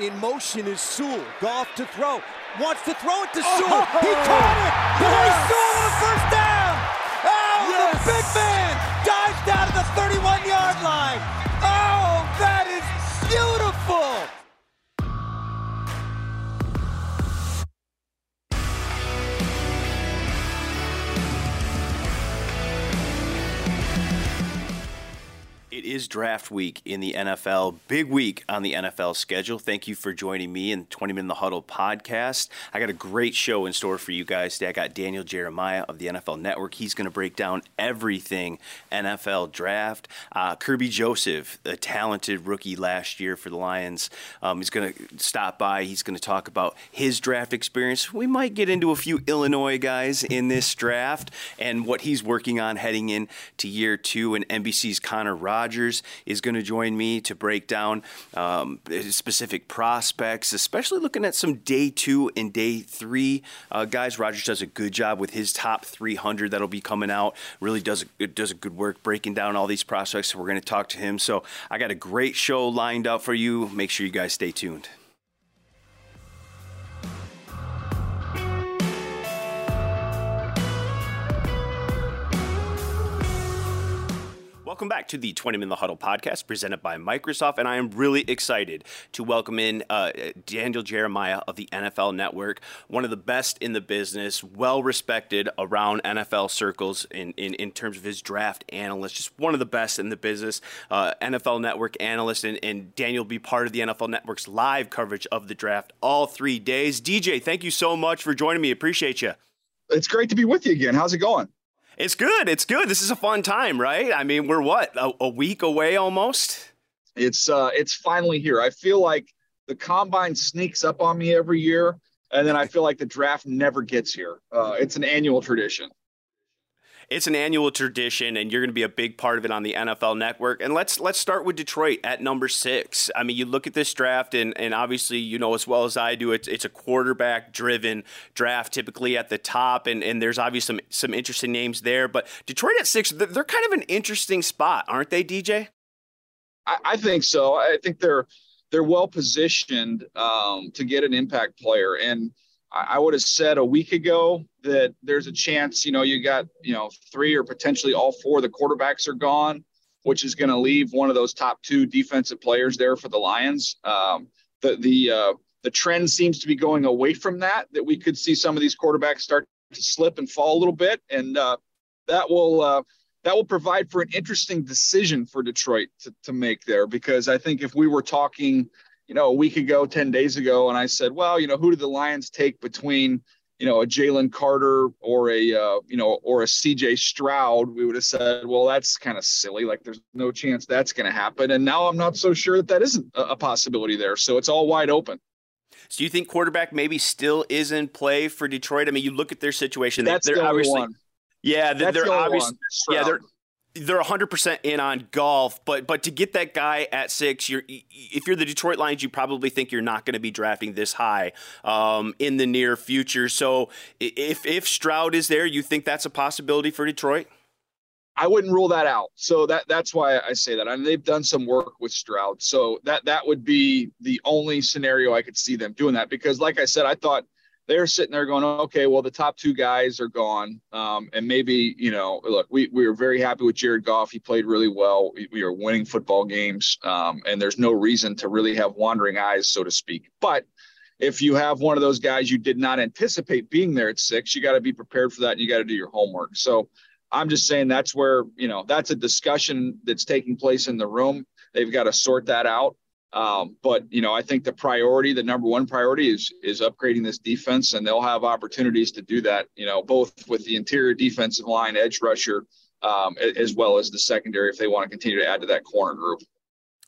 In motion is Sewell. Goff to throw. Wants to throw it to oh! Sewell. Oh, he caught it. Yes. Sewell with a first down. Oh, yes. the big man dives down to the 31 yard line. It is draft week in the NFL. Big week on the NFL schedule. Thank you for joining me in Twentyman in the Huddle podcast. I got a great show in store for you guys today. I got Daniel Jeremiah of the NFL Network. He's going to break down everything NFL draft. Uh, Kerby Joseph, a talented rookie last year for the Lions, um, he's going to stop by. He's going to talk about his draft experience. We might get into a few Illinois guys in this draft and what he's working on heading into year two. And NBC's Connor Rogers Rogers is going to join me to break down um, specific prospects, especially looking at some day two and day three uh, guys. Rogers does a good job with his top 300 that'll be coming out. Really does a, does a good work breaking down all these prospects. So we're going to talk to him. So I got a great show lined up for you. Make sure you guys stay tuned. Welcome back to the Twentyman the Huddle podcast presented by Microsoft. And I am really excited to welcome in uh, Daniel Jeremiah of the NFL Network, one of the best in the business, well respected around NFL circles in, in, in terms of his draft analyst, just one of the best in the business, uh, NFL Network analyst. And, and Daniel will be part of the NFL Network's live coverage of the draft all three days. DJ, thank you so much for joining me. Appreciate you. It's great to be with you again. How's it going? It's good. It's good. This is a fun time, right? I mean, we're what a, a week away almost. It's uh, it's finally here. I feel like the combine sneaks up on me every year, and then I feel like the draft never gets here. Uh, it's an annual tradition it's an annual tradition, and you're going to be a big part of it on the NFL Network. And let's let's start with Detroit at number six. I mean, you look at this draft, and and obviously you know as well as I do, it's it's a quarterback driven draft, typically at the top, and and there's obviously some some interesting names there. But Detroit at six, they're kind of an interesting spot, aren't they, DJ? I, I think so. I think they're they're well positioned um, to get an impact player and I would have said a week ago that there's a chance, you know, you got, you know, three or potentially all four of the quarterbacks are gone, which is going to leave one of those top two defensive players there for the Lions. Um, the the uh, the trend seems to be going away from that. That we could see some of these quarterbacks start to slip and fall a little bit, and uh, that will uh, that will provide for an interesting decision for Detroit to, to make there. Because I think if we were talking you know, a week ago, 10 days ago, and I said, well, you know, who do the Lions take between, you know, a Jalen Carter or a, uh, you know, or a CJ Stroud? We would have said, well, that's kind of silly. Like, there's no chance that's going to happen. And now I'm not so sure that that isn't a possibility there. So it's all wide open. So do you think quarterback maybe still is in play for Detroit? I mean, you look at their situation. That's they're the obviously, one. Yeah, they're, they're the obviously, yeah, they're they're 100% in on Goff, but but to get that guy at six you're if you're the detroit lions you probably think you're not going to be drafting this high um, in the near future so if if stroud is there you think that's a possibility for detroit I wouldn't rule that out. So that that's why I say that. I mean, they've done some work with Stroud. So that that would be the only scenario I could see them doing that because like I said, I thought they're sitting there going, okay, well, the top two guys are gone. Um, and maybe, you know, look, we, we were very happy with Jared Goff. He played really well. We, we are winning football games. Um, and there's no reason to really have wandering eyes, so to speak. But if you have one of those guys you did not anticipate being there at six, you got to be prepared for that and you got to do your homework. So I'm just saying that's where, you know, that's a discussion that's taking place in the room. They've got to sort that out. Um, but you know, I think the priority, the number one priority, is is upgrading this defense, and they'll have opportunities to do that. You know, both with the interior defensive line, edge rusher, um, as well as the secondary, if they want to continue to add to that corner group.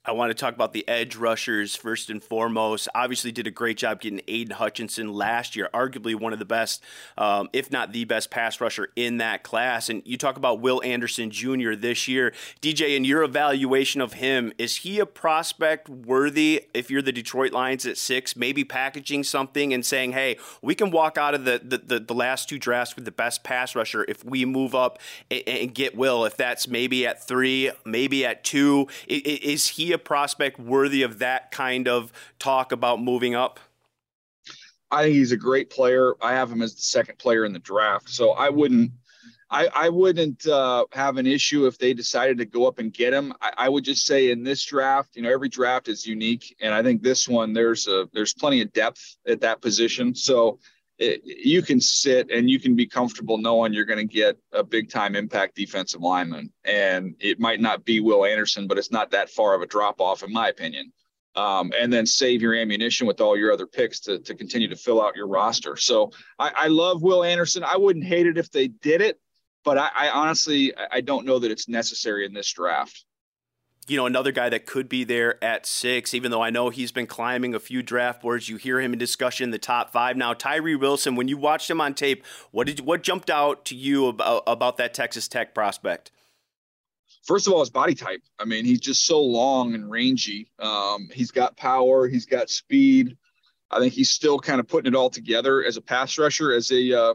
I want to talk about the edge rushers first and foremost. Obviously, did a great job getting Aiden Hutchinson last year, arguably one of the best, um, if not the best pass rusher in that class. And you talk about Will Anderson Jr. this year. DJ, in your evaluation of him, is he a prospect worthy if you're the Detroit Lions at six, maybe packaging something and saying, hey, we can walk out of the, the, the, the last two drafts with the best pass rusher if we move up and, and, get Will, if that's maybe at three, maybe at two? Is he a prospect worthy of that kind of talk about moving up? I think he's a great player. I have him as the second player in the draft, so I wouldn't I, I wouldn't uh, have an issue if they decided to go up and get him. I, I, would just say in this draft, you know, every draft is unique, and I think this one there's a there's plenty of depth at that position. So it, you can sit and you can be comfortable knowing you're going to get a big time impact defensive lineman, and it might not be Will Anderson, but it's not that far of a drop off in my opinion. Um, and then save your ammunition with all your other picks to, to continue to fill out your roster. So I, I love Will Anderson. I wouldn't hate it if they did it but I, I honestly I don't know that it's necessary in this draft you know, another guy that could be there at six, even though I know he's been climbing a few draft boards. You hear him in discussion in the top five now. Tyree Wilson, when you watched him on tape, what did what jumped out to you about about that Texas Tech prospect? First of all, his body type. I mean, he's just so long and rangy. Um, he's got power. He's got speed. I think he's still kind of putting it all together as a pass rusher, as a uh,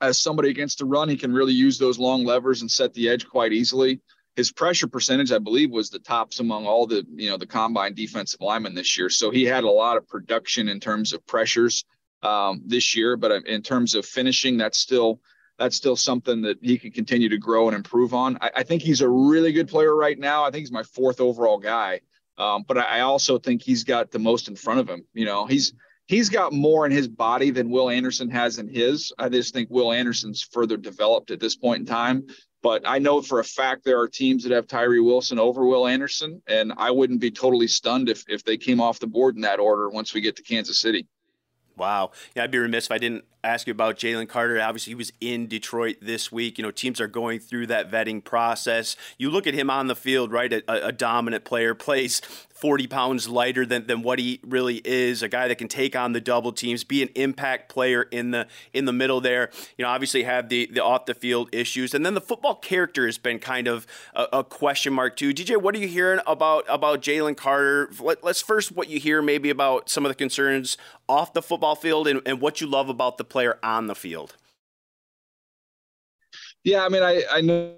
as somebody against the run, he can really use those long levers and set the edge quite easily. His pressure percentage, I believe, was the tops among all the you know the combine defensive linemen this year. So he had a lot of production in terms of pressures um, this year. But uh, in terms of finishing, that's still that's still something that he can continue to grow and improve on. I, I think he's a really good player right now. I think he's my fourth overall guy. Um, but I also think he's got the most in front of him. You know, he's he's got more in his body than Will Anderson has in his. I just think Will Anderson's further developed at this point in time. But I know for a fact there are teams that have Tyree Wilson over Will Anderson, and I wouldn't be totally stunned if if they came off the board in that order once we get to Kansas City. Wow. Yeah, I'd be remiss if I didn't ask you about Jalen Carter. Obviously, he was in Detroit this week. You know, teams are going through that vetting process. You look at him on the field, right? A, a dominant player, plays 40 pounds lighter than, than what he really is, a guy that can take on the double teams, be an impact player in the in the middle there. You know, obviously have the, the off the field issues. And then the football character has been kind of a, a question mark too. DJ, what are you hearing about about Jalen Carter? Let, us first what you hear maybe about some of the concerns off the football field and, and what you love about the player on the field. Yeah, I mean, I, I know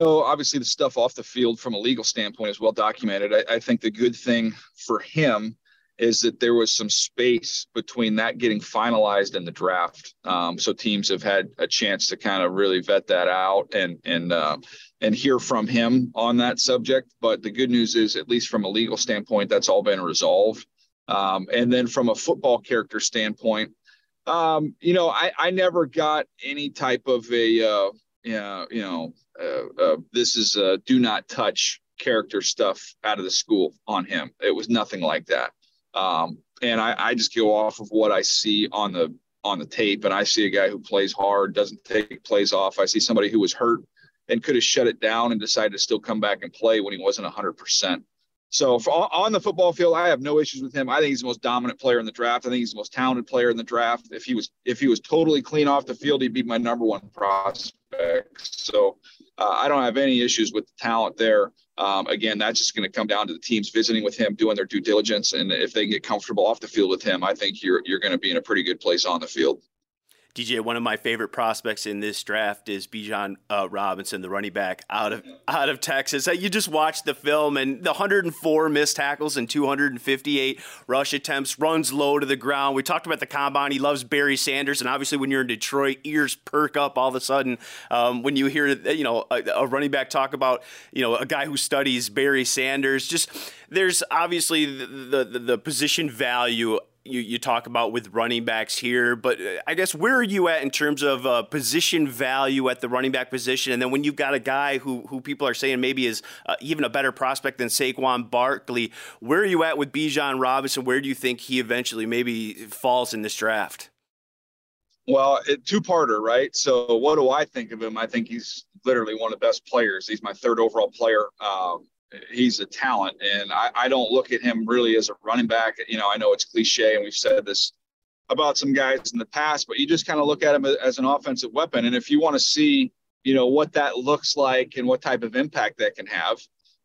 obviously the stuff off the field from a legal standpoint is well documented. I, I, think the good thing for him is that there was some space between that getting finalized and the draft. Um, so teams have had a chance to kind of really vet that out and and uh, and hear from him on that subject. But the good news is, at least from a legal standpoint, that's all been resolved. Um, and then from a football character standpoint, um, you know, I, I never got any type of a uh, yeah, you know, uh, uh, this is a do not touch character stuff out of the school on him. It was nothing like that. Um, and I, I just go off of what I see on the on the tape, and I see a guy who plays hard, doesn't take plays off. I see somebody who was hurt and could have shut it down and decided to still come back and play when he wasn't 100%. So for, on the football field, I have no issues with him. I think he's the most dominant player in the draft. I think he's the most talented player in the draft. If he was if he was totally clean off the field, he'd be my number one prospect. So uh, I don't have any issues with the talent there. Um, again, that's just going to come down to the teams visiting with him, doing their due diligence, and if they get comfortable off the field with him, I think you're you're going to be in a pretty good place on the field. DJ, one of my favorite prospects in this draft is Bijan uh, Robinson, the running back out of out of Texas. You just watched the film and the 104 missed tackles and 258 rush attempts, runs low to the ground. We talked about the combine. He loves Barry Sanders, and obviously when you're in Detroit, ears perk up all of a sudden um, when you hear you know a, a running back talk about you know a guy who studies Barry Sanders. Just there's obviously the, the, the position value you, you talk about with running backs here, but uh, I guess where are you at in terms of uh, position value at the running back position? And then when you've got a guy who, who people are saying maybe is uh, even a better prospect than Saquon Barkley, where are you at with Bijan Robinson? Where do you think he eventually maybe falls in this draft? Well, two parter, right? So, what do I think of him? I think he's literally one of the best players. He's my third overall player. Um, he's a talent, and I, I don't look at him really as a running back. You know, I know it's cliche, and we've said this about some guys in the past, but you just kind of look at him as an offensive weapon. And if you want to see, you know, what that looks like and what type of impact that can have,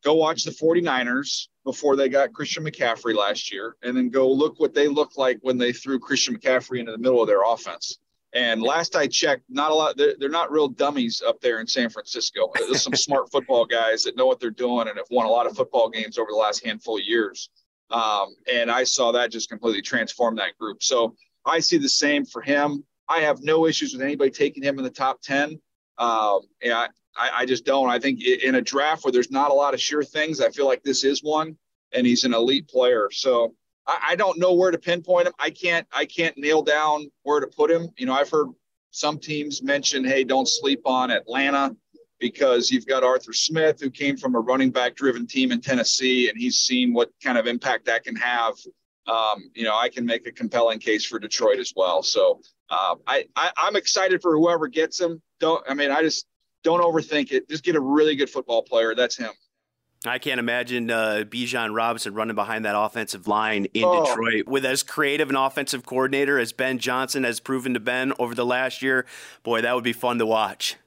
go watch the 49ers before they got Christian McCaffrey last year, and then go look what they look like when they threw Christian McCaffrey into the middle of their offense. And last I checked, not a lot. They're, they're not real dummies up there in San Francisco. There's some smart football guys that know what they're doing and have won a lot of football games over the last handful of years. Um, and I saw that just completely transform that group. So I see the same for him. I have no issues with anybody taking him in the top 10. Um, yeah, I, I just don't. I think in a draft where there's not a lot of sure things, I feel like this is one, and he's an elite player. So I, I don't know where to pinpoint him. I can't. I can't nail down where to put him. You know, I've heard some teams mention, "Hey, don't sleep on Atlanta." Because you've got Arthur Smith, who came from a running back driven team in Tennessee, and he's seen what kind of impact that can have um, you know, I can make a compelling case for Detroit as well. So uh, I, I am excited for whoever gets him. Don't I mean I just don't overthink it. Just get a really good football player. That's him. I can't imagine uh, Bijan Robinson running behind that offensive line in oh. Detroit with as creative an offensive coordinator as Ben Johnson has proven to Ben over the last year. Boy, that would be fun to watch.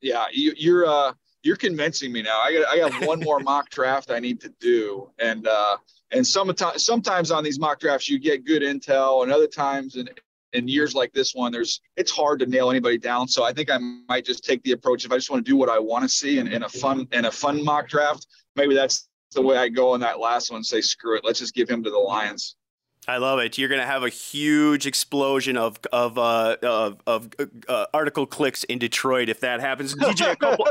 Yeah, you, you're uh, you're convincing me now. I got I got one more mock draft I need to do, and uh, and sometimes sometimes on these mock drafts you get good intel, and other times in in years like this one, there's it's hard to nail anybody down. So I think I might just take the approach if I just want to do what I want to see in, in a fun in a fun mock draft. Maybe that's the way I go on that last one. Say screw it, let's just give him to the Lions. I love it. You're going to have a huge explosion of of uh, of, of uh, article clicks in Detroit if that happens. DJ, a couple,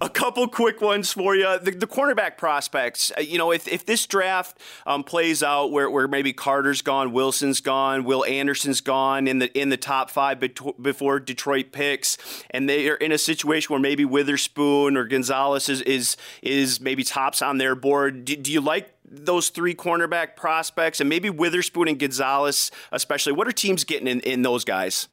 a, a, couple quick ones for you. The, the cornerback prospects. Uh, you know, if, if this draft um, plays out where, where maybe Carter's gone, Wilson's gone, Will Anderson's gone in the in the top five before Detroit picks, and they are in a situation where maybe Witherspoon or Gonzalez is is, is maybe tops on their board. Do, do you like those three cornerback prospects and maybe Witherspoon and Gonzalez, especially? What are teams getting in, in those guys?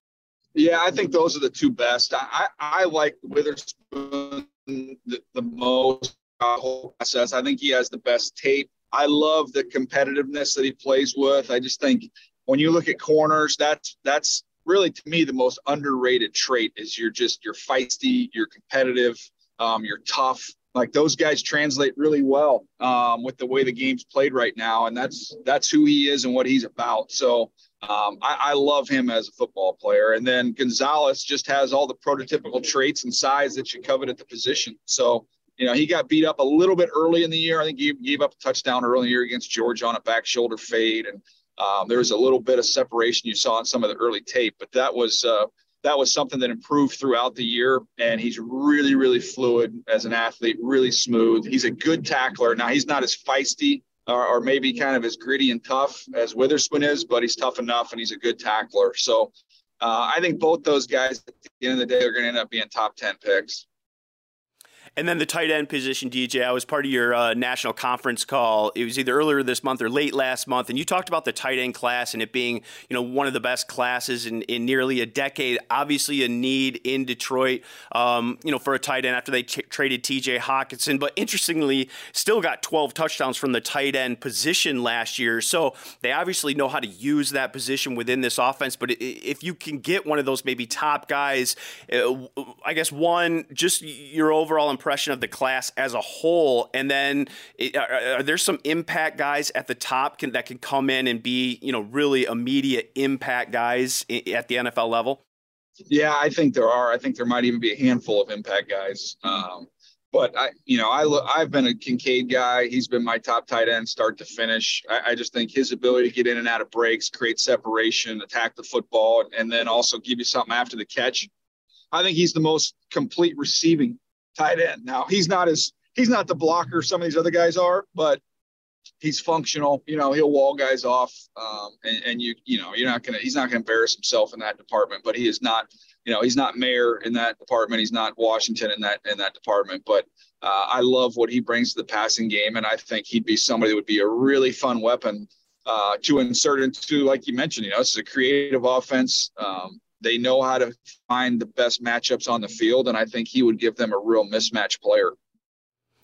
Yeah, I think those are the two best. I, I like Witherspoon the, the most process. I think he has the best tape. I love the competitiveness that he plays with. I just think when you look at corners, that's that's really to me the most underrated trait is you're just you're feisty, you're competitive, um, you're tough like those guys translate really well um, with the way the game's played right now, and that's that's who he is and what he's about. So um, I, I, love him as a football player. And then Gonzalez just has all the prototypical traits and size that you covet at the position. So you know he got beat up a little bit early in the year. I think he gave up a touchdown early in the year against Georgia on a back shoulder fade, and um, there was a little bit of separation you saw in some of the early tape, but that was. Uh, that was something that improved throughout the year. And he's really, really fluid as an athlete, really smooth. He's a good tackler. Now, he's not as feisty or, or, maybe kind of as gritty and tough as Witherspoon is, but he's tough enough and he's a good tackler. So uh, I think both those guys at the end of the day are going to end up being top 10 picks. And then the tight end position, DJ, I was part of your uh, national conference call. It was either earlier this month or late last month, and you talked about the tight end class and it being, you know, one of the best classes in, in nearly a decade. Obviously, a need in Detroit, um, you know, for a tight end after they t- traded T.J. Hockenson. But interestingly, still got 12 touchdowns from the tight end position last year. So they obviously know how to use that position within this offense. But if you can get one of those maybe top guys, uh, I guess one, just your overall impression impression of the class as a whole? And then are, are there some impact guys at the top can, that can come in and be, you know, really immediate impact guys at the NFL level? Yeah, I think there are. I think there might even be a handful of impact guys. Um, but I, you know, I look, I've been a Kincaid guy. He's been my top tight end, start to finish. I, I, just think his ability to get in and out of breaks, create separation, attack the football, and then also give you something after the catch. I think he's the most complete receiving tight end. Now he's not as he's not the blocker some of these other guys are, but he's functional. You know, he'll wall guys off, um, and, and, you you know you're not gonna he's not gonna embarrass himself in that department. But he is not you know he's not Mayer in that department. He's not Washington in that in that department. But uh, I love what he brings to the passing game, and I think he'd be somebody that would be a really fun weapon. Uh, to insert into, like you mentioned, you know, this is a creative offense. Um, they know how to find the best matchups on the field, and I think he would give them a real mismatch player.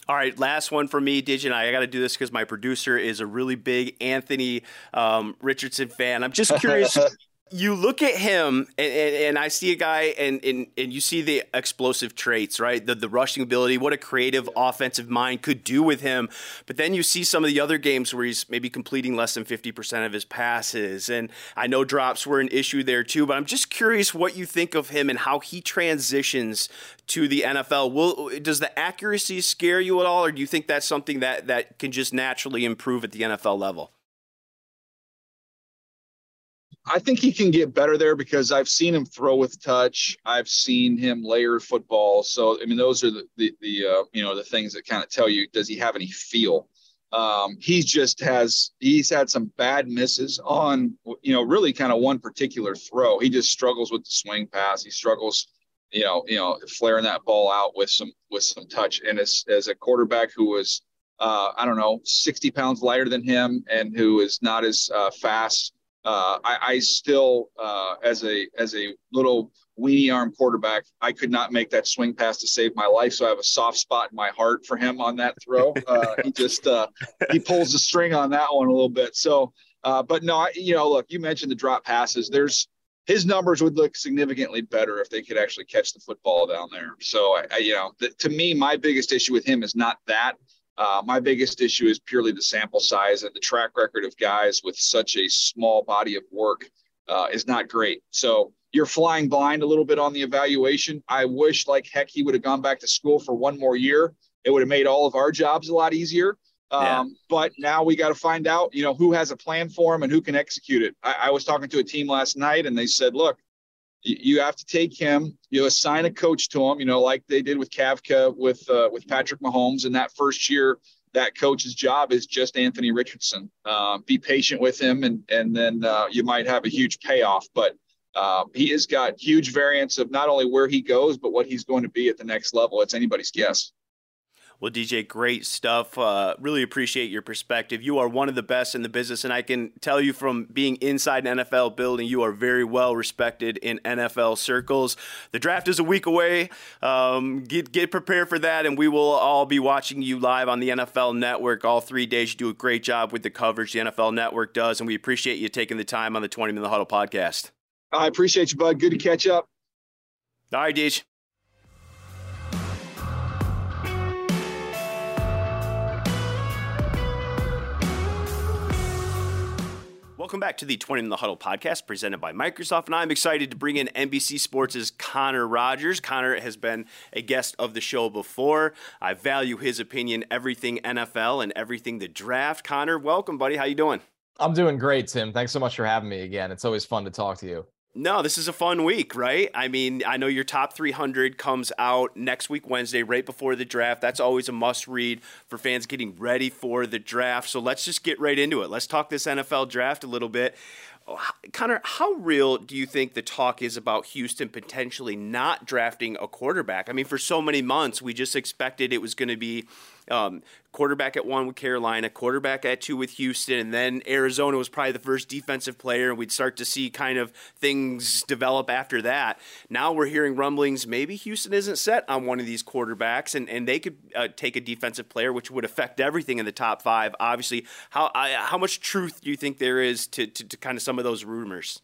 All right, last one for me, DJ. I got to do this because my producer is a really big Anthony um, Richardson fan. I'm just curious. you look at him and, and, and, I see a guy and, and, and you see the explosive traits, right? The, the rushing ability, what a creative offensive mind could do with him. But then you see some of the other games where he's maybe completing less than 50% of his passes. And I know drops were an issue there too, but I'm just curious what you think of him and how he transitions to the NFL. Will, does the accuracy scare you at all, or do you think that's something that, that can just naturally improve at the NFL level? I think he can get better there because I've seen him throw with touch. I've seen him layer football. So I mean, those are the the, the uh, you know the things that kind of tell you does he have any feel. Um, he just has he's had some bad misses on you know really kind of one particular throw. He just struggles with the swing pass. He struggles you know you know flaring that ball out with some with some touch. And as as a quarterback who was uh, I don't know 60 pounds lighter than him and who is not as uh, fast uh, I, I, still, uh, as a as a little weenie arm quarterback, I could not make that swing pass to save my life. So I have a soft spot in my heart for him on that throw. Uh, he just uh, he pulls the string on that one a little bit. So, uh, but no, I, you know, look, you mentioned the drop passes. There's his numbers would look significantly better if they could actually catch the football down there. So, I, I you know, the, to me, my biggest issue with him is not that. Uh, my biggest issue is purely the sample size and the track record of guys with such a small body of work uh, is not great. So you're flying blind a little bit on the evaluation. I wish, like heck, he would have gone back to school for one more year. It would have made all of our jobs a lot easier. Um, yeah. But now we got to find out, you know, who has a plan for him and who can execute it. I, I was talking to a team last night, and they said, "Look, you have to take him. You assign a coach to him. You know, like they did with Kafka with uh, with Patrick Mahomes. In that first year, that coach's job is just Anthony Richardson. Uh, be patient with him, and and then uh, you might have a huge payoff. But uh, he has got huge variance of not only where he goes, but what he's going to be at the next level. It's anybody's guess. Well, DJ, great stuff. Uh, really appreciate your perspective. You are one of the best in the business, and I can tell you from being inside an NFL building, you are very well respected in NFL circles. The draft is a week away. Um, get get prepared for that, and we will all be watching you live on the NFL Network all three days. You do a great job with the coverage the NFL Network does, and we appreciate you taking the time on the Twentyman Huddle podcast. I appreciate you, bud. Good to catch up. All right, DJ. Welcome back to the 20 in the Huddle podcast presented by Microsoft. And I'm excited to bring in NBC Sports' Connor Rogers. Connor has been a guest of the show before. I value his opinion, everything NFL and everything the draft. Connor, welcome, buddy. How you doing? I'm doing great, Tim. Thanks so much for having me again. It's always fun to talk to you. No, this is a fun week, right? I mean, I know your top 300 comes out next week, Wednesday, right before the draft. That's always a must read for fans getting ready for the draft. So let's just get right into it. Let's talk this NFL draft a little bit. Oh, Connor, how real do you think the talk is about Houston potentially not drafting a quarterback? I mean, for so many months, we just expected it was going to be um, quarterback at one with Carolina, quarterback at two with Houston, and then Arizona was probably the first defensive player, and we'd start to see kind of things develop after that. Now we're hearing rumblings maybe Houston isn't set on one of these quarterbacks, and, and they could uh, take a defensive player, which would affect everything in the top five. Obviously, how I, how much truth do you think there is to, to, to kind of some of those rumors?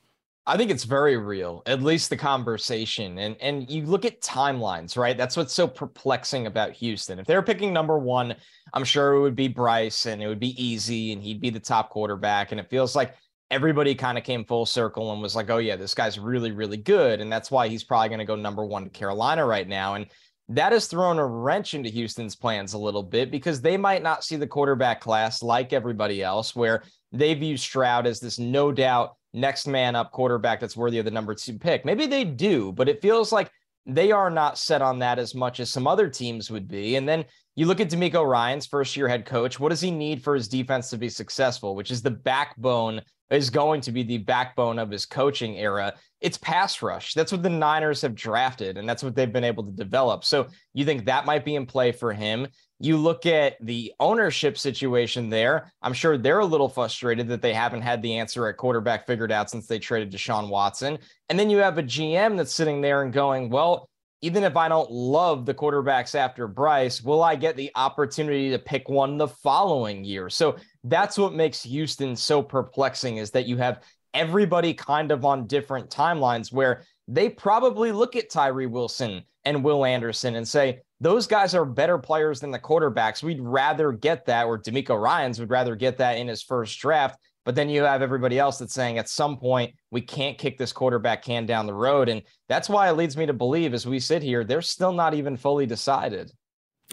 I think it's very real, at least the conversation. And and you look at timelines, right? That's what's so perplexing about Houston. If they're picking number one, I'm sure it would be Bryce and it would be easy and he'd be the top quarterback. And it feels like everybody kind of came full circle and was like, oh, yeah, this guy's really, really good. And that's why he's probably going to go number one to Carolina right now. And that has thrown a wrench into Houston's plans a little bit because they might not see the quarterback class like everybody else, where they view Stroud as this no doubt next man up quarterback that's worthy of the number two pick. Maybe they do, but it feels like they are not set on that as much as some other teams would be. And then you look at DeMeco Ryans first year head coach. What does he need for his defense to be successful, which is the backbone, is going to be the backbone of his coaching era? It's pass rush. That's what the Niners have drafted, and that's what they've been able to develop. So you think that might be in play for him? You look at the ownership situation there. I'm sure they're a little frustrated that they haven't had the answer at quarterback figured out since they traded Deshaun Watson. And then you have a GM that's sitting there and going, well, even if I don't love the quarterbacks after Bryce, will I get the opportunity to pick one the following year? So that's what makes Houston so perplexing is that you have everybody kind of on different timelines where they probably look at Tyree Wilson and Will Anderson and say, those guys are better players than the quarterbacks. We'd rather get that, or DeMeco Ryans would rather get that in his first draft. But then you have everybody else that's saying at some point we can't kick this quarterback can down the road. And that's why it leads me to believe as we sit here, they're still not even fully decided.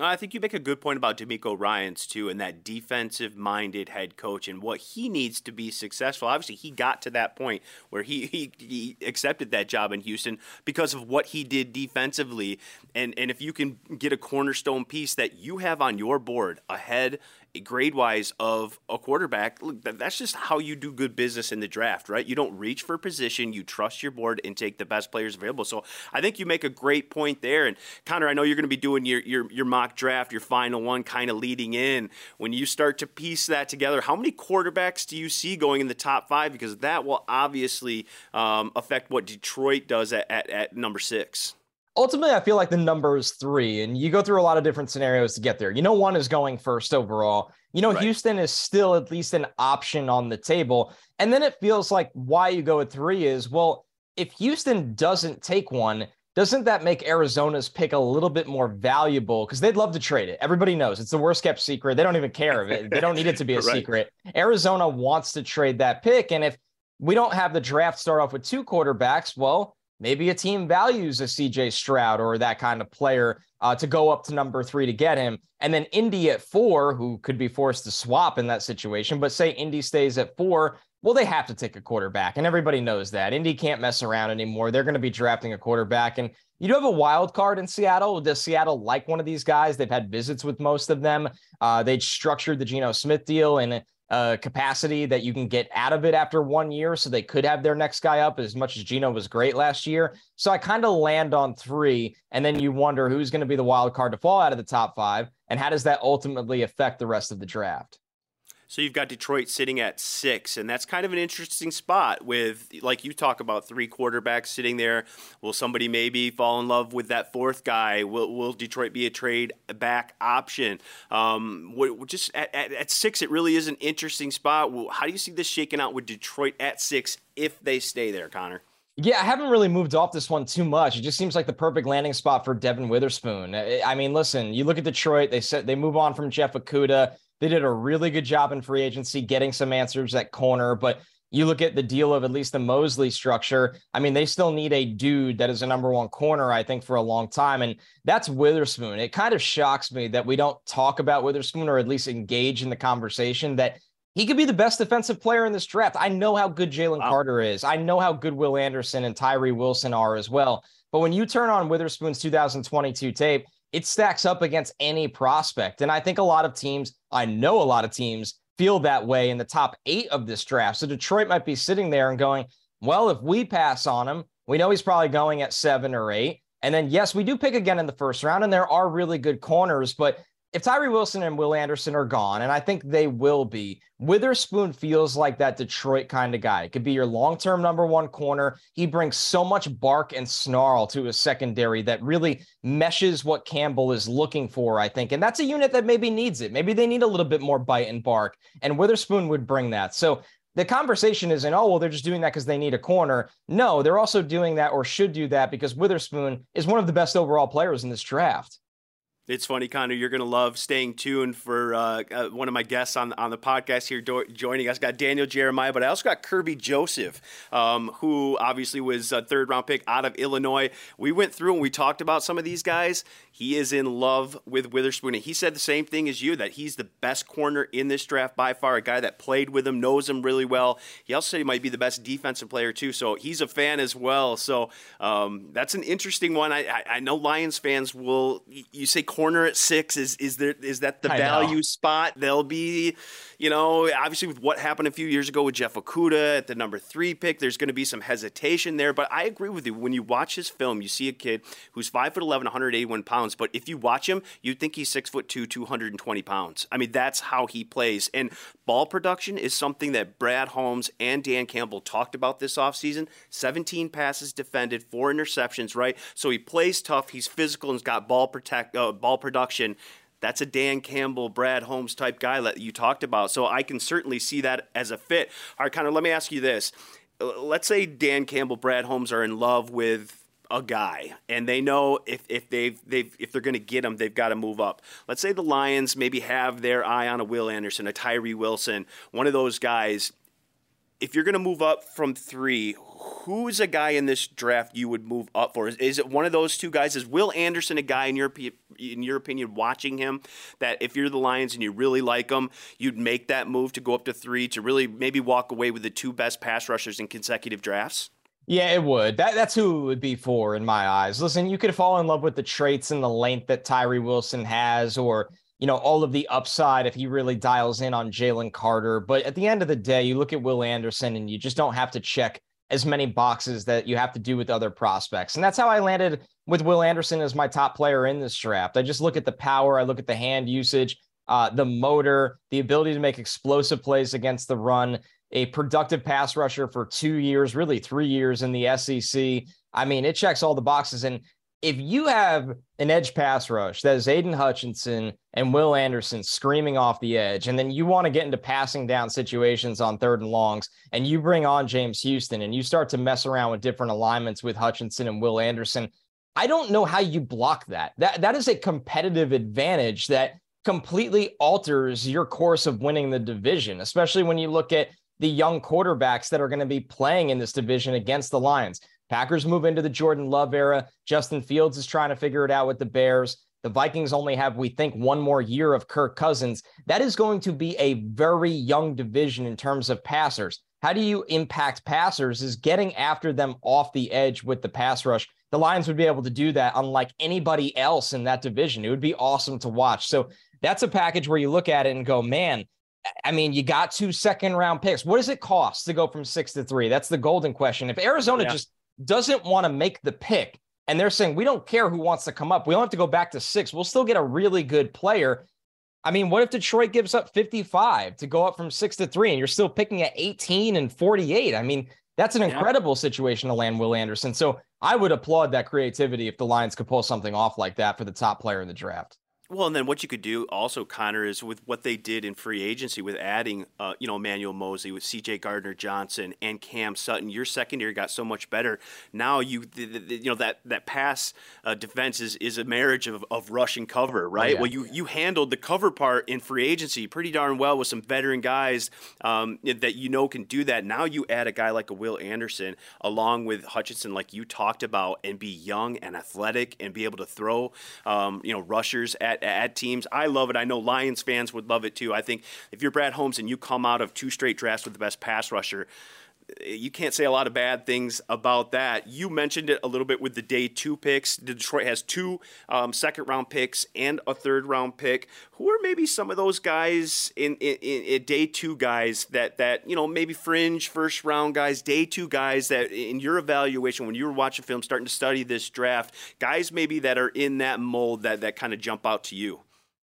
I think you make a good point about DeMeco Ryans too, and that defensive-minded head coach and what he needs to be successful. Obviously, he got to that point where he, he, he accepted that job in Houston because of what he did defensively. And and if you can get a cornerstone piece that you have on your board ahead grade wise of a quarterback, look, that's just how you do good business in the draft, right? You don't reach for position, you trust your board and take the best players available. So I think you make a great point there. And Connor, I know you're going to be doing your, your, your mock draft, your final one kind of leading in. When you start to piece that together, how many quarterbacks do you see going in the top five? Because that will obviously um, affect what Detroit does at, at, at number six ultimately, I feel like the number is three, and you go through a lot of different scenarios to get there. You know, one is going first overall. You know, right. Houston is still at least an option on the table. And then it feels like why you go at three is well, if Houston doesn't take one, doesn't that make Arizona's pick a little bit more valuable? Because they'd love to trade it. Everybody knows it's the worst kept secret. They don't even care of it. They don't need it to be a right. secret. Arizona wants to trade that pick. And if we don't have the draft start off with two quarterbacks, well, Maybe a team values a CJ Stroud or that kind of player uh, to go up to number three to get him. And then Indy at four, who could be forced to swap in that situation. But say Indy stays at four, well, they have to take a quarterback. And everybody knows that. Indy can't mess around anymore. They're going to be drafting a quarterback. And you do have a wild card in Seattle. Does Seattle like one of these guys? They've had visits with most of them. Uh, they structured the Geno Smith deal and uh, capacity that you can get out of it after one year. So they could have their next guy up as much as Geno was great last year. So I kind of land on three. And then you wonder who's going to be the wild card to fall out of the top five. And how does that ultimately affect the rest of the draft? So you've got Detroit sitting at six, and that's kind of an interesting spot with, like you talk about, three quarterbacks sitting there. Will somebody maybe fall in love with that fourth guy? Will, will Detroit be a trade back option? Um, just at, at, at six, it really is an interesting spot. How do you see this shaking out with Detroit at six if they stay there, Connor? Yeah, I haven't really moved off this one too much. It just seems like the perfect landing spot for Devon Witherspoon. I mean, listen, you look at Detroit; they said they move on from Jeff Okudah. They did a really good job in free agency getting some answers at corner, but you look at the deal of at least the Moseley structure. I mean, they still need a dude that is a number one corner, I think, for a long time. And that's Witherspoon. It kind of shocks me that we don't talk about Witherspoon or at least engage in the conversation that he could be the best defensive player in this draft. I know how good Jalen wow. Carter is. I know how good Will Anderson and Tyree Wilson are as well. But when you turn on Witherspoon's 2022 tape, it stacks up against any prospect. And I think a lot of teams, I know a lot of teams feel that way in the top eight of this draft. So Detroit might be sitting there and going, well, if we pass on him, we know he's probably going at seven or eight. And then, yes, we do pick again in the first round, and there are really good corners, but if Tyree Wilson and Will Anderson are gone, and I think they will be, Witherspoon feels like that Detroit kind of guy. It could be your long term number one corner. He brings so much bark and snarl to his secondary that really meshes what Campbell is looking for, I think. And that's a unit that maybe needs it. Maybe they need a little bit more bite and bark, and Witherspoon would bring that. So the conversation isn't, oh, well, they're just doing that because they need a corner. No, they're also doing that or should do that because Witherspoon is one of the best overall players in this draft. It's funny, Connor. You're going to love staying tuned for uh, uh, one of my guests on on the podcast here do- joining us. Got Daniel Jeremiah, but I also got Kerby Joseph, um, who obviously was a third round pick out of Illinois. We went through and we talked about some of these guys. He is in love with Witherspoon, and he said the same thing as you that he's the best corner in this draft by far. A guy that played with him, knows him really well. He also said he might be the best defensive player too, so he's a fan as well. So um, that's an interesting one. I, I, I know Lions fans will. You say corner at six is is there is that the I value know. spot? They'll be, you know, obviously with what happened a few years ago with Jeff Okudah at the number three pick, there's going to be some hesitation there. But I agree with you. When you watch his film, you see a kid who's five foot 11, 181 pounds. But if you watch him, you'd think he's six foot two, 220 pounds. I mean, that's how he plays. And ball production is something that Brad Holmes and Dan Campbell talked about this offseason. 17 passes defended, four interceptions, right? So he plays tough. He's physical and he's got ball protect uh, ball production that's a Dan Campbell, Brad Holmes type guy that you talked about. So I can certainly see that as a fit. All right, Connor, let me ask you this. Uh, let's say Dan Campbell, Brad Holmes are in love with a guy and they know if, if they've, they've if they're going to get him they've got to move up let's say the lions maybe have their eye on a will anderson a tyree wilson one of those guys if you're going to move up from three who's a guy in this draft you would move up for is, is it one of those two guys is will anderson a guy in your in your opinion watching him that if you're the lions and you really like him you'd make that move to go up to three to really maybe walk away with the two best pass rushers in consecutive drafts yeah, it would. That that's who it would be for in my eyes. Listen, you could fall in love with the traits and the length that Tyree Wilson has, or you know, all of the upside if he really dials in on Jalen Carter. But at the end of the day, you look at Will Anderson and you just don't have to check as many boxes that you have to do with other prospects. And that's how I landed with Will Anderson as my top player in this draft. I just look at the power, I look at the hand usage, uh, the motor, the ability to make explosive plays against the run a productive pass rusher for two years, really three years in the SEC. I mean, it checks all the boxes. And if you have an edge pass rush that is Aiden Hutchinson and Will Anderson screaming off the edge, and then you want to get into passing down situations on third and longs, and you bring on James Houston and you start to mess around with different alignments with Hutchinson and Will Anderson, I don't know how you block that. That that is a competitive advantage that completely alters your course of winning the division, especially when you look at the young quarterbacks that are going to be playing in this division against the Lions. Packers move into the Jordan Love era. Justin Fields is trying to figure it out with the Bears. The Vikings only have, we think, one more year of Kirk Cousins. That is going to be a very young division in terms of passers. How do you impact passers? Is getting after them off the edge with the pass rush. The Lions would be able to do that unlike anybody else in that division. It would be awesome to watch. So that's a package where you look at it and go, man, I mean, you got two second round picks. What does it cost to go from six to three? That's the golden question. If Arizona yeah. just doesn't want to make the pick and they're saying, we don't care who wants to come up, we don't have to go back to six, we'll still get a really good player. I mean, what if Detroit gives up 55 to go up from six to three and you're still picking at 18 and 48? I mean, that's an incredible yeah. situation to land Will Anderson. So I would applaud that creativity if the Lions could pull something off like that for the top player in the draft. Well, and then what you could do also, Connor, is with what they did in free agency with adding, uh, you know, Emmanuel Moseley with C.J. Gardner Johnson and Cam Sutton. Your secondary got so much better. Now you, the, the, you know, that that pass uh, defense is, is a marriage of, of rush and cover, right? Oh, yeah. Well, you you handled the cover part in free agency pretty darn well with some veteran guys um, that you know can do that. Now you add a guy like a Will Anderson along with Hutchinson, like you talked about, and be young and athletic and be able to throw, um, you know, rushers at at, at teams. I love it. I know Lions fans would love it too. I think if you're Brad Holmes and you come out of two straight drafts with the best pass rusher, you can't say a lot of bad things about that. You mentioned it a little bit with the day two picks. Detroit has two um, second round picks and a third round pick. Who are maybe some of those guys in, in, in, day two guys that that you know maybe fringe first round guys, day two guys that in your evaluation when you were watching film, starting to study this draft, guys maybe that are in that mold that that kind of jump out to you.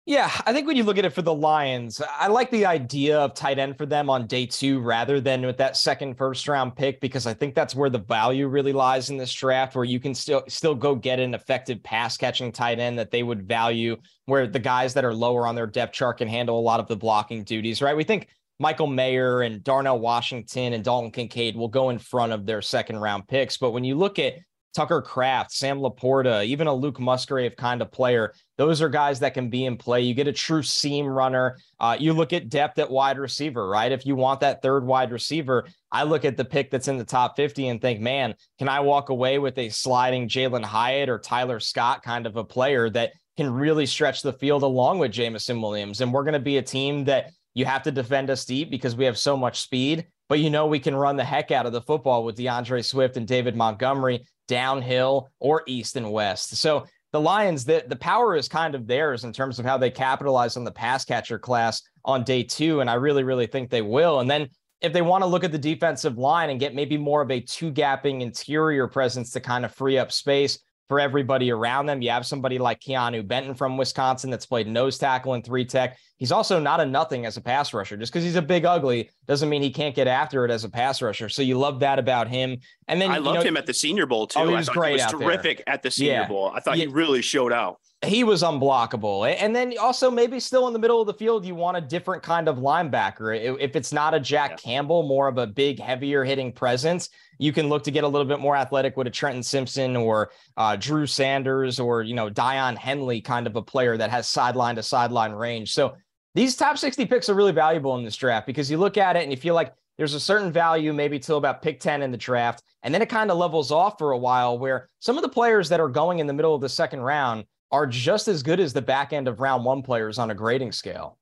Yeah, I think when you look at it for the Lions, I like the idea of tight end for them on day two rather than with that second first round pick because I think that's where the value really lies in this draft, where you can still still go get an effective pass catching tight end that they would value, where the guys that are lower on their depth chart can handle a lot of the blocking duties, right? We think Michael Mayer and Darnell Washington and Dalton Kincaid will go in front of their second round picks. But when you look at Tucker Kraft, Sam LaPorta, even a Luke Musgrave kind of player. Those are guys that can be in play. You get a true seam runner. Uh, you look at depth at wide receiver, right? If you want that third wide receiver, I look at the pick that's in the top 50 and think, man, can I walk away with a sliding Jalin Hyatt or Tyler Scott kind of a player that can really stretch the field along with Jameson Williams? And we're going to be a team that you have to defend us deep because we have so much speed but you know we can run the heck out of the football with D'Andre Swift and David Montgomery downhill or east and west. So the Lions, the, the power is kind of theirs in terms of how they capitalize on the pass catcher class on day two. And I really, really think they will. And then if they want to look at the defensive line and get maybe more of a two gapping interior presence to kind of free up space, for everybody around them. You have somebody like Keanu Benton from Wisconsin that's played nose tackle and three tech. He's also not a nothing as a pass rusher. Just because he's a big ugly doesn't mean he can't get after it as a pass rusher. So you love that about him. And then I loved know, him at the Senior Bowl oh, too. Oh, he was great. He was terrific there. at the Senior yeah. Bowl. I thought yeah. he really showed out. He was unblockable. And then also maybe still in the middle of the field, you want a different kind of linebacker. If it's not a Jack yeah. Campbell, more of a big, heavier hitting presence, you can look to get a little bit more athletic with a Trenton Simpson or uh, Drew Sanders or, you know, Daiyan Henley kind of a player that has sideline to sideline range. So these top 60 picks are really valuable in this draft because you look at it and you feel like there's a certain value maybe till about pick 10 in the draft. And then it kind of levels off for a while where some of the players that are going in the middle of the second round are just as good as the back end of round one players on a grading scale.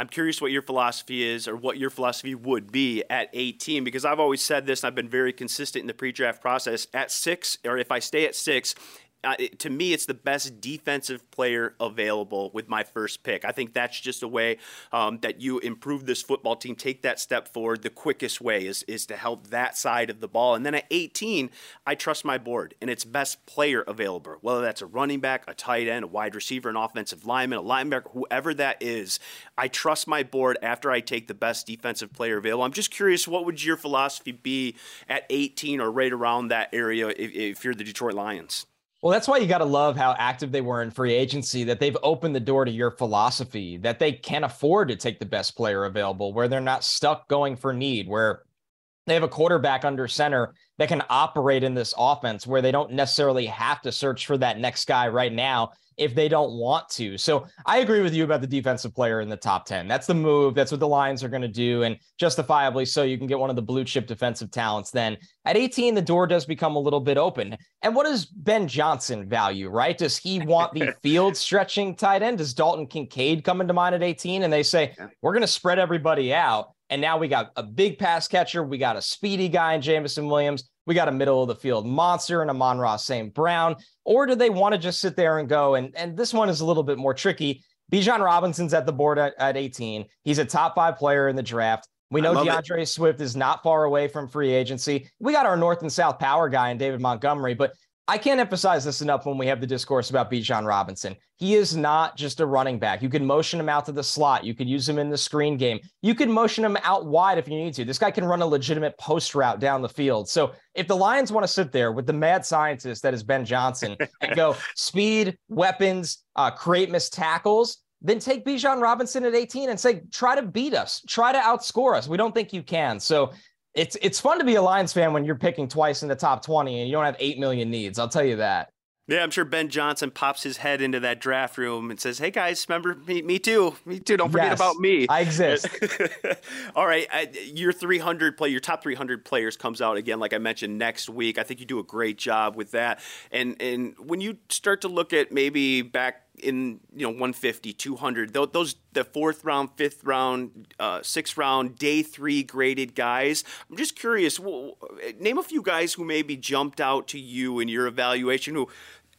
I'm curious what your philosophy is or what your philosophy would be at 18 because I've always said this and I've been very consistent in the pre draft process. At six, or if I stay at six, uh, to me, it's the best defensive player available with my first pick. I think that's just a way um, that you improve this football team, take that step forward. The quickest way is, is to help that side of the ball. And then at 18, I trust my board and its best player available, whether that's a running back, a tight end, a wide receiver, an offensive lineman, a linebacker, whoever that is. I trust my board after I take the best defensive player available. I'm just curious, what would your philosophy be at 18 or right around that area if, if you're the Detroit Lions? Well, that's why you got to love how active they were in free agency, that they've opened the door to your philosophy, that they can afford to take the best player available, where they're not stuck going for need, where they have a quarterback under center that can operate in this offense where they don't necessarily have to search for that next guy right now if they don't want to. So I agree with you about the defensive player in the top 10. That's the move. That's what the Lions are going to do. And justifiably so, you can get one of the blue chip defensive talents. Then at 18, the door does become a little bit open. And what does Ben Johnson value, right? Does he want the field stretching tight end? Does Dalton Kincaid come into mind at 18? And they say, we're going to spread everybody out. And now we got a big pass catcher. We got a speedy guy in Jameson Williams. We got a middle of the field monster and Amon-Ra St. Brown. Or do they want to just sit there and go? And, and this one is a little bit more tricky. Bijan Robinson's at the board at, at 18. He's a top five player in the draft. We know D'Andre it. Swift is not far away from free agency. We got our north and south power guy in David Montgomery, but I can't emphasize this enough when we have the discourse about Bijan Robinson. He is not just a running back. You can motion him out to the slot. You could use him in the screen game. You can motion him out wide if you need to. This guy can run a legitimate post route down the field. So if the Lions want to sit there with the mad scientist that is Ben Johnson and go speed, weapons, uh, create missed tackles, then take Bijan Robinson at 18 and say, try to beat us, try to outscore us. We don't think you can. So it's it's fun to be a Lions fan when you're picking twice in the top 20 and you don't have 8 million needs. I'll tell you that. Yeah, I'm sure Ben Johnson pops his head into that draft room and says, "Hey guys, remember me? Me too. Me too. Don't forget yes, about me. I exist." All right, your 300 play, your top 300 players comes out again, like I mentioned next week. I think you do a great job with that. And and when you start to look at maybe back in you know 150 200 those the fourth round fifth round uh, sixth round day three graded guys. I'm just curious name a few guys who maybe jumped out to you in your evaluation who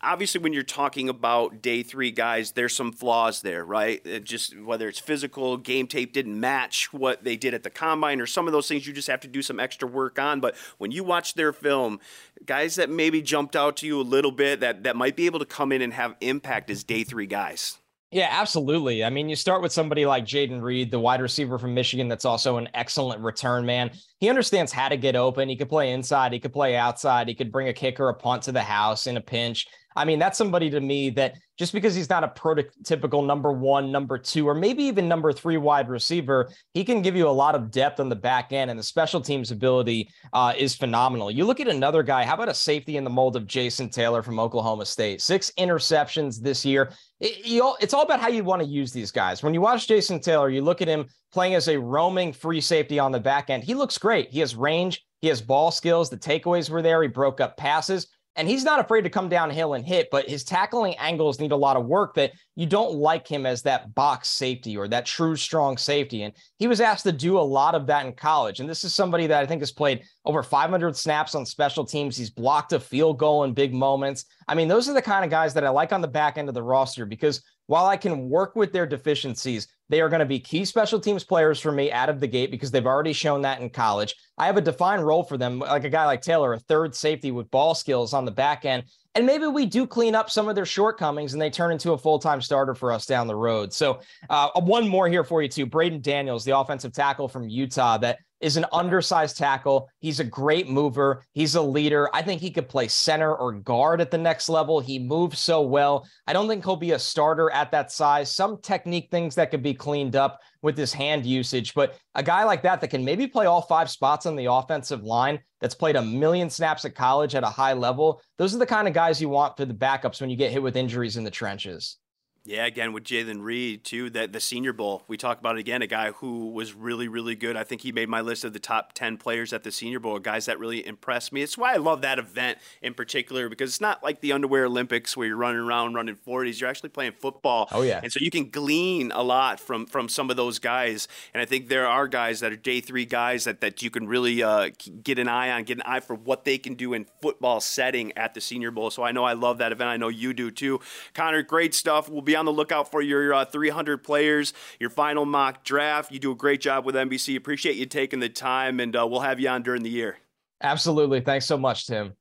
obviously when you're talking about day three guys there's some flaws there right it just whether it's physical game tape didn't match what they did at the combine or some of those things you just have to do some extra work on but when you watch their film guys that maybe jumped out to you a little bit that that might be able to come in and have impact as day three guys yeah, absolutely. I mean, you start with somebody like Jayden Reed, the wide receiver from Michigan, that's also an excellent return man. He understands how to get open. He could play inside, he could play outside, he could bring a kick or a punt to the house in a pinch. I mean, that's somebody to me that just because he's not a prototypical number one, number two, or maybe even number three wide receiver, he can give you a lot of depth on the back end, and the special teams ability uh, is phenomenal. You look at another guy. How about a safety in the mold of Jason Taylor from Oklahoma State? Six interceptions this year. It, you, it's all about how you want to use these guys. When you watch Jason Taylor, you look at him playing as a roaming free safety on the back end. He looks great. He has range. He has ball skills. The takeaways were there. He broke up passes and he's not afraid to come downhill and hit, but his tackling angles need a lot of work that you don't like him as that box safety or that true strong safety. And he was asked to do a lot of that in college. And this is somebody that I think has played over 500 snaps on special teams. He's blocked a field goal in big moments. I mean, those are the kind of guys that I like on the back end of the roster because while I can work with their deficiencies, they are going to be key special teams players for me out of the gate because they've already shown that in college. I have a defined role for them, like a guy like Taylor, a third safety with ball skills on the back end. And maybe we do clean up some of their shortcomings and they turn into a full time starter for us down the road. So, uh, one more here for you, too. Braeden Daniels, the offensive tackle from Utah, that is an undersized tackle. He's a great mover. He's a leader. I think he could play center or guard at the next level. He moves so well. I don't think he'll be a starter at that size. Some technique things that could be cleaned up with his hand usage, but a guy like that that can maybe play all five spots on the offensive line, that's played a million snaps at college at a high level. Those are the kind of guys you want for the backups when you get hit with injuries in the trenches. Yeah, again with Jayden Reed too. That the Senior Bowl, we talk about it again. A guy who was really, really good. I think he made my list of the top ten players at the Senior Bowl. Guys that really impressed me. It's why I love that event in particular because it's not like the underwear Olympics where you're running around running forties. You're actually playing football. Oh yeah, and so you can glean a lot from from some of those guys. And I think there are guys that are day three guys that that you can really uh, get an eye on, get an eye for what they can do in football setting at the Senior Bowl. So I know I love that event. I know you do too, Connor. Great stuff. We'll be be on the lookout for your uh, 300 players, your final mock draft. You do a great job with NBC. Appreciate you taking the time, and uh, we'll have you on during the year. Absolutely. Thanks so much, Tim.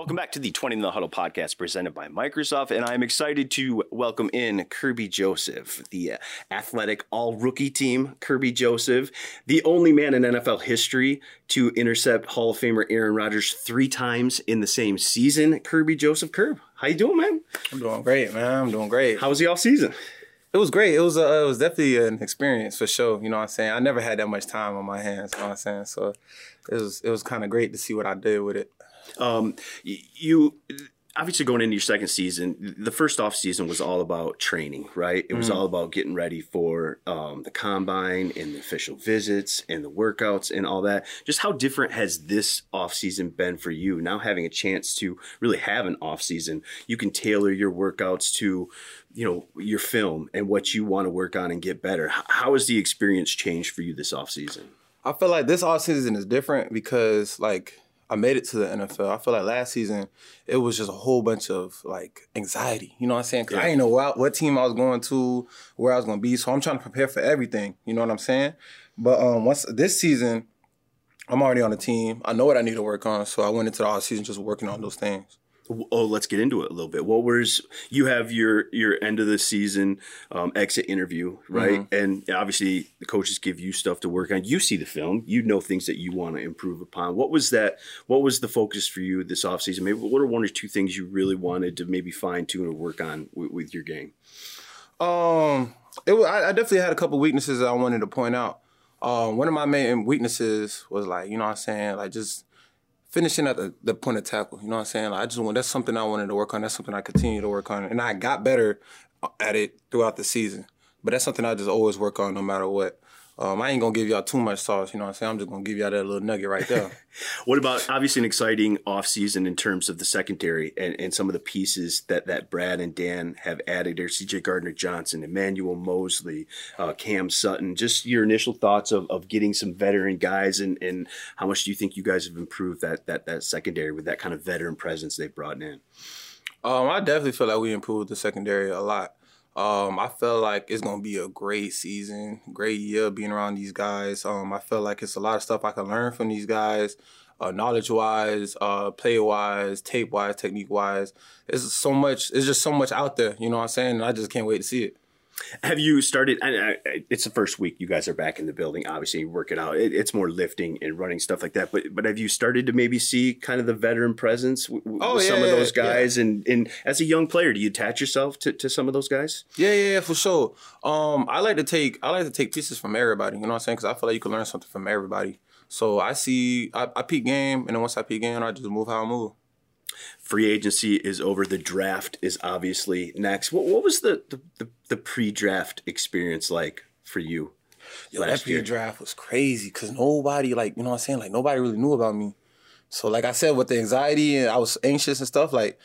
Welcome back to the 20 in the Huddle podcast presented by Microsoft. And I'm excited to welcome in Kerby Joseph, the athletic all rookie team. Kerby Joseph, the only man in NFL history to intercept Hall of Famer Aaron Rodgers three times in the same season. Kerby Joseph Curb, how you doing, man? I'm doing great, man. I'm doing great. How was the off season? It was great. It was uh, it was definitely an experience for sure. You know what I'm saying? I never had that much time on my hands. You know what I'm saying? So it was it was kind of great to see what I did with it. Um, you obviously going into your second season, the first off season was all about training, right? It was mm all about getting ready for um, the combine and the official visits and the workouts and all that. Just how different has this off season been for you? Now having a chance to really have an off season, you can tailor your workouts to you know your film and what you want to work on and get better. How has the experience changed for you this off season? I feel like this off season is different because like I made it to the NFL. I feel like last season it was just a whole bunch of like anxiety. You know what I'm saying? Because yeah. I didn't know what, what team I was going to, where I was going to be. So I'm trying to prepare for everything. You know what I'm saying? But um, once this season, I'm already on the team. I know what I need to work on. So I went into the off season just working on those things oh let's get into it a little bit. What was you have your your end of the season um, exit interview right? Mm-hmm. and obviously the coaches give you stuff to work on. You see the film. You know things that you want to improve upon. What was that what was the focus for you this offseason? Maybe what are one or two things you really wanted to maybe fine tune or work on with, with your game? Um it was, I, I definitely had a couple weaknesses that i wanted to point out. Um, one of my main weaknesses was like you know what i'm saying? Like just finishing at the, the point of tackle. You know what I'm saying? Like I just want that's something I wanted to work on. That's something I continue to work on, and I got better at it throughout the season. But that's something I just always work on, no matter what. Um, I ain't gonna give y'all too much sauce, you know what I'm saying? I'm just gonna give y'all that little nugget right there. what about obviously an exciting offseason in terms of the secondary and, and some of the pieces that, that Brad and Dan have added there? CJ Gardner Johnson, Emmanuel Moseley, uh, Cam Sutton. Just your initial thoughts of, of getting some veteran guys and, and how much do you think you guys have improved that that that secondary with that kind of veteran presence they've brought in? Um, I definitely feel like we improved the secondary a lot. Um, I feel like it's gonna be a great season, great year being around these guys. Um, I feel like it's a lot of stuff I can learn from these guys, uh, knowledge wise, uh, play wise, tape wise, technique wise. It's so much. It's just so much out there. You know what I'm saying? And I just can't wait to see it. Have you started? It's the first week you guys are back in the building. Obviously, working out. It's more lifting and running stuff like that. But but have you started to maybe see kind of the veteran presence with oh, yeah, some of those guys? Yeah. And and as a young player, do you attach yourself to, to some of those guys? Yeah, yeah, yeah, for sure. Um, I like to take I like to take pieces from everybody. You know what I'm saying? Because I feel like you can learn something from everybody. So I see I, I peak game, and then once I peak game, I just move how I move free agency is over. The draft is obviously next. What, what was the, the, the, the pre-draft experience like for you? Yo, that pre-draft was crazy because nobody, like, you know what I'm saying? Like, nobody really knew about me. So, like I said, with the anxiety and I was anxious and stuff, like,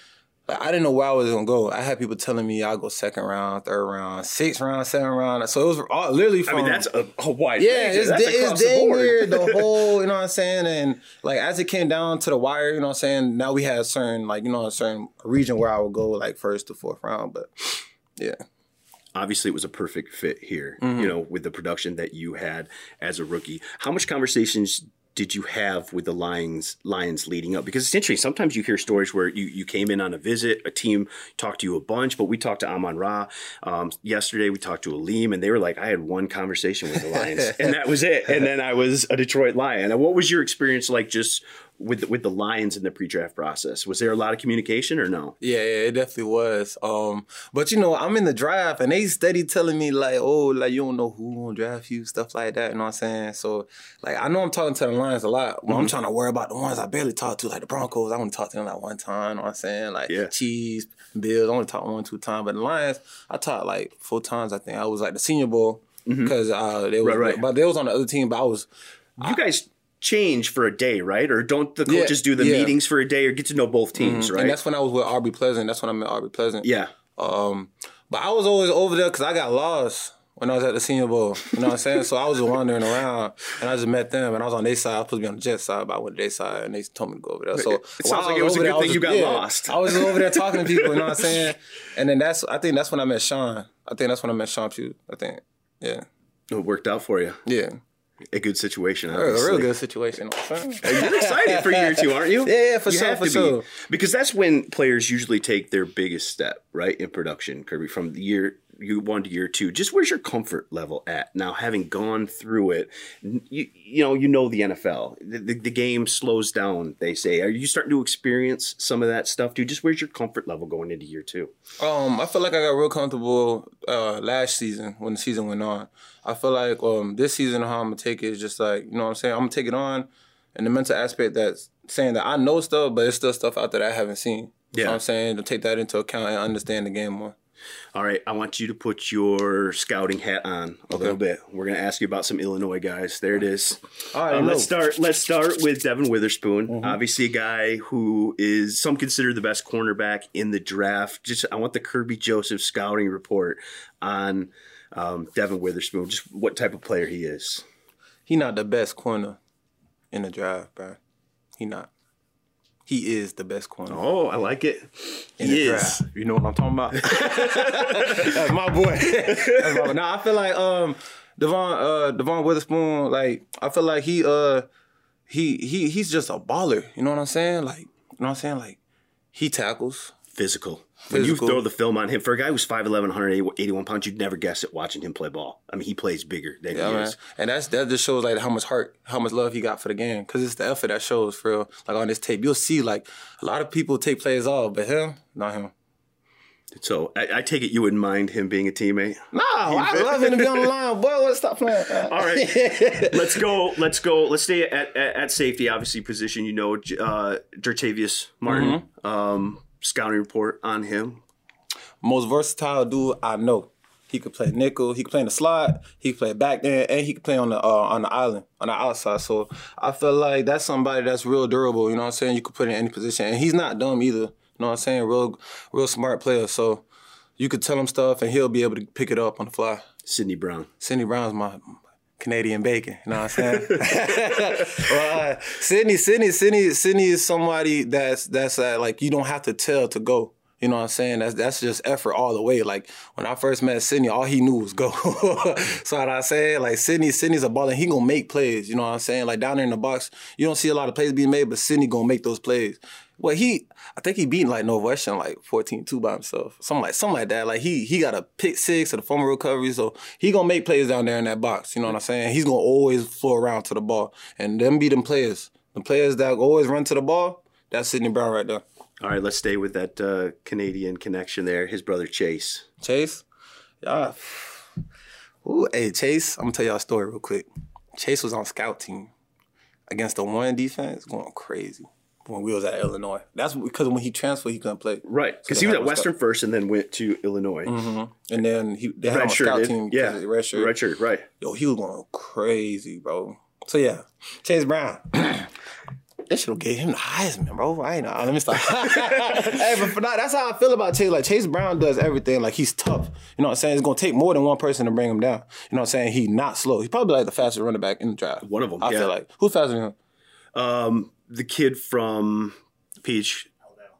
I didn't know where I was gonna go. I had people telling me I'll go second round, third round, sixth round, seventh round. So it was all, literally from. I mean, that's a, a wide. Yeah, range. it's, that's it's dang near the whole. You know what I'm saying? And like as it came down to the wire, you know what I'm saying. Now we had a certain like you know a certain region where I would go like first to fourth round, but yeah obviously it was a perfect fit here mm-hmm. you know with the production that you had as a rookie how much conversations did you have with the Lions Lions leading up? Because it's interesting. Sometimes you hear stories where you, you came in on a visit, a team talked to you a bunch, but we talked to Amon Ra um, yesterday. We talked to Alim, and they were like, I had one conversation with the Lions, and that was it. And then I was a Detroit Lion. And what was your experience like just with the, with the Lions in the pre-draft process? Was there a lot of communication or no? Yeah, yeah, it definitely was. Um, but you know, I'm in the draft and they steady telling me like, oh, like you don't know who gonna draft you, stuff like that. You know what I'm saying? So like I know I'm talking to the Lions a lot, but Mm-hmm. I'm trying to worry about the ones I barely talk to, like the Broncos. I want to talk to them like one time, you know what I'm saying? Like Yeah. Chiefs, Bills, I want to talk one, two times. But the Lions, I talked like four times, I think. I was like the senior bowl because uh they was Mm-hmm. Right, right. but they was on the other team, but I was You guys change for a day, right? Or don't the Yeah, coaches do the yeah. meetings for a day or get to know both teams, right? and that's when I was with Aubrey Pleasant. That's when I met Aubrey Pleasant. yeah. Um, but I was always over there because I got lost when I was at the Senior Bowl. You know what I'm saying? So I was just wandering around and I just met them and I was on their side. I was supposed to be on the Jet side, but I went to their side and they told me to go over there. So It sounds like it was a good there, thing you just- got lost. I was just over there talking to people. You know what I'm saying? And then that's I think that's when I met Sean. I think that's when I met Sean Pugh. I think. Yeah. It worked out for you. Yeah. A good situation. Obviously. A real, good situation. You know what I'm saying? You're excited for year two, aren't you? Yeah, yeah, for You sure, for to be. sure. Because that's when players usually take their biggest step, right, in production, Kerby, from the year you one to year two. Just where's your comfort level at now? Having gone through it, you you know you know the NFL. The, the, the game slows down. They say. Are you starting to experience some of that stuff, dude? Just where's your comfort level going into year two? Um, I feel like I got real comfortable uh last season when the season went on. I feel like um this season how I'm gonna take it is just like, you know what I'm saying? I'm gonna take it on and the mental aspect that's saying that I know stuff, but it's still stuff out there that I haven't seen. You Yeah. know what I'm saying? To take that into account and understand the game more. All right, I want you to put your scouting hat on a little bit. We're going to ask you about some Illinois guys. There it is. All right, no. let's start. Let's start with Devon Witherspoon. Obviously, a guy who is some consider the best cornerback in the draft. Just I want the Kerby Joseph scouting report on um, Devon Witherspoon. Just what type of player he is. He not the best corner in the draft, bro. He not. He is the best corner. Oh, I like it. in He is. You know what I'm talking about? That's my boy. That's my boy. Now I feel like um Devon uh Devon Witherspoon, like I feel like he uh he he he's just a baller. You know what I'm saying? Like you know what I'm saying? Like he tackles. Physical. When you throw the film on him, for a guy who's 5'11", 181 pounds, you'd never guess it watching him play ball. I mean, he plays bigger than Yeah, he man. is. And that's that just shows like how much heart, how much love he got for the game. Cause it's the effort that shows for real. Like on this tape, you'll see like a lot of people take plays off, but him, not him. So I, I take it you wouldn't mind him being a teammate. No, I love him to be on the line. Boy, what stop playing. All right, let's go. Let's go. Let's stay at, at, at safety. Obviously, position. You know, uh, Jartavius Martin. Um, scouting report on him. most versatile dude I know. He could play nickel. He could play in the slot. He could play back there, and he could play on the uh, on the island on the outside. So I feel like that's somebody that's real durable. You know what I'm saying? You could put in any position, and he's not dumb either. You know what I'm saying? Real, real smart player. So you could tell him stuff, and he'll be able to pick it up on the fly. Sydney Brown. Sydney Brown's my Canadian bacon. You know what I'm saying? well, uh, Sydney, Sydney, Sydney, Sydney is somebody that's that's uh, like you don't have to tell to go. You know what I'm saying? That's that's just effort all the way. Like when I first met Sydney, all he knew was go. so what I say, like Sydney, Sydney's a baller. He gonna make plays. You know what I'm saying? Like down there in the box, you don't see a lot of plays being made, but Sydney gonna make those plays. Well, he, I think he beat like Northwestern like 14-2 by himself, something like something like that. Like he he got a pick six or the former recovery, so he gonna make plays down there in that box. You know what I'm saying? He's gonna always flow around to the ball, and them be them players. The players that always run to the ball, that's Sydney Brown right there. All right, let's stay with that uh, Canadian connection there. His brother Chase. Chase, yeah. Ooh, hey Chase, I'm gonna tell y'all a story real quick. Chase was on scout team against the one defense, going crazy when we was at Illinois. That's because when he transferred, he couldn't play. Right, because So he was at him Western first and then went to Illinois. And then he they had him on scout team. Yeah, red shirt. red shirt, right. Yo, he was going crazy, bro. So yeah, Chase Brown. They should have gave him the Heisman, bro. I ain't know. Let me stop. hey, but for that, that's how I feel about Chase. Like Chase Brown does everything. Like he's tough. You know what I'm saying? It's gonna take more than one person to bring him down. You know what I'm saying? He's not slow. He's probably like the fastest running back in the draft. One of them. I yeah. feel like. Who's faster than him? Um, the kid from Peach,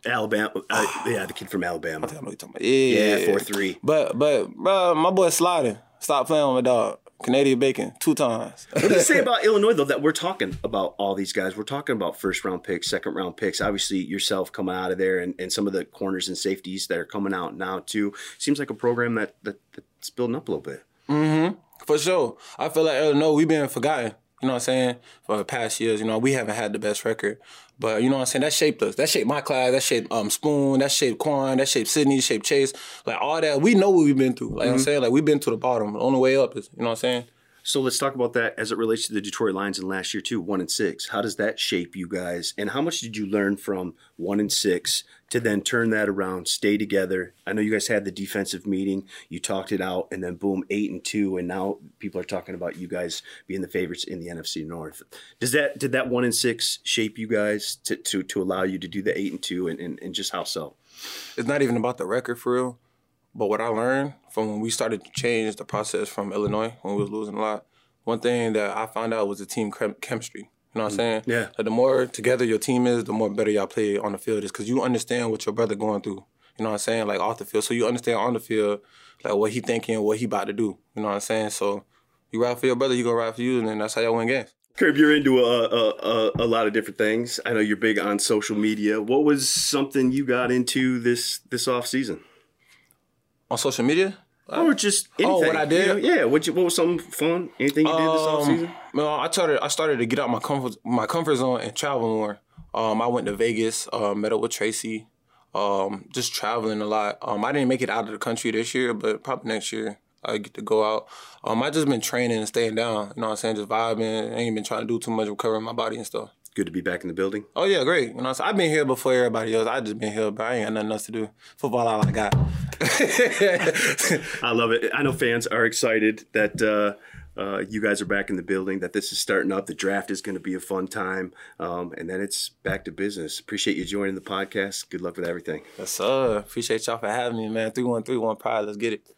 Alabama. Uh, yeah, the kid from Alabama. I know what you're talking about. Yeah, Yeah, four three. But but bro, my boy sliding. Stop playing with my dog. Canadian bacon two times. what do you say about Illinois though? That we're talking about all these guys. We're talking about first round picks, second round picks. Obviously, yourself coming out of there, and, and some of the corners and safeties that are coming out now too. Seems like a program that, that that's building up a little bit. Mm-hmm. For sure. I feel like Illinois, we've been forgotten. You know what I'm saying? For the past years, you know, we haven't had the best record. But you know what I'm saying? That shaped us. That shaped my class. That shaped um, Spoon. That shaped Quan. That shaped Sydney. Shaped Chase. Like all that. We know what we've been through. Like mm-hmm. I'm saying, like we've been to the bottom. The only way up is, you know what I'm saying? So let's talk about that as it relates to the Detroit Lions in last year too, one and six. How does that shape you guys? And how much did you learn from one and six to then turn that around, stay together? I know you guys had the defensive meeting, you talked it out, and then boom, eight and two, and now people are talking about you guys being the favorites in the NFC North. Does that did that one and six shape you guys to to, to allow you to do the eight and two, and, and, and just how so? It's not even about the record for real. But what I learned from when we started to change the process from Illinois when we was losing a lot, one thing that I found out was the team chemistry. You know what I'm mm, saying? Yeah. The more together your team is, the more better y'all play on the field is because you understand what your brother going through. You know what I'm saying? Like off the field, so you understand on the field, like what he thinking, what he about to do. You know what I'm saying? So you ride for your brother, you gonna ride for you, and then that's how y'all win games. Curb, you're into a, a, a, a, lot of different things. I know you're big on social media. What was something you got into this this off season? On social media? Or just anything. Oh, what I did? You know, yeah. What, you, what was something fun? Anything you did this um, offseason? Well, I started. I started to get out my comfort my comfort zone and travel more. Um, I went to Vegas, uh, met up with Tracy. Um, just traveling a lot. Um, I didn't make it out of the country this year, but probably next year I get to go out. Um, I just been training and staying down. You know what I'm saying? Just vibing. I ain't been trying to do too much recovering my body and stuff good to be back in the building. Oh yeah, great. You know, I've been here before everybody else. I just been here, but I ain't got nothing else to do. Football all I got. I love it. I know fans are excited that. Uh, uh, you guys are back in the building, that this is starting up. The draft is going to be a fun time. Um, and then it's back to business. Appreciate you joining the podcast. Good luck with everything. Yes, sir. Appreciate y'all for having me, man. 3131 Pride. Let's get it.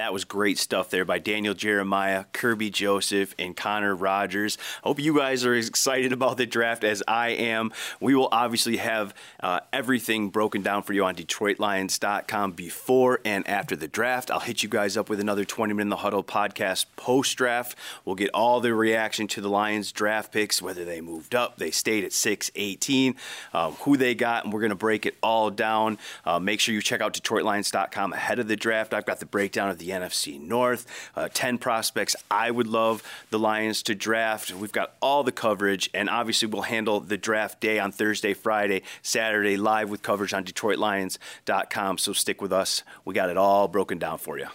That was great stuff there by Daniel Jeremiah, Kerby Joseph, and Connor Rogers. I Hope you guys are as excited about the draft as I am. We will obviously have uh, everything broken down for you on DetroitLions.com before and after the draft. I'll hit you guys up with another Twentyman in the Huddle podcast post draft. We'll get all the reaction to the Lions draft picks, whether they moved up, they stayed at 6 18, um, who they got, and we're going to break it all down. Uh, make sure you check out DetroitLions.com ahead of the draft. I've got the breakdown of the NFC North. Uh, 10 prospects I would love the Lions to draft. We've got all the coverage, and obviously we'll handle the draft day on Thursday, Friday, Saturday, live with coverage on DetroitLions.com. So stick with us. We got it all broken down for you.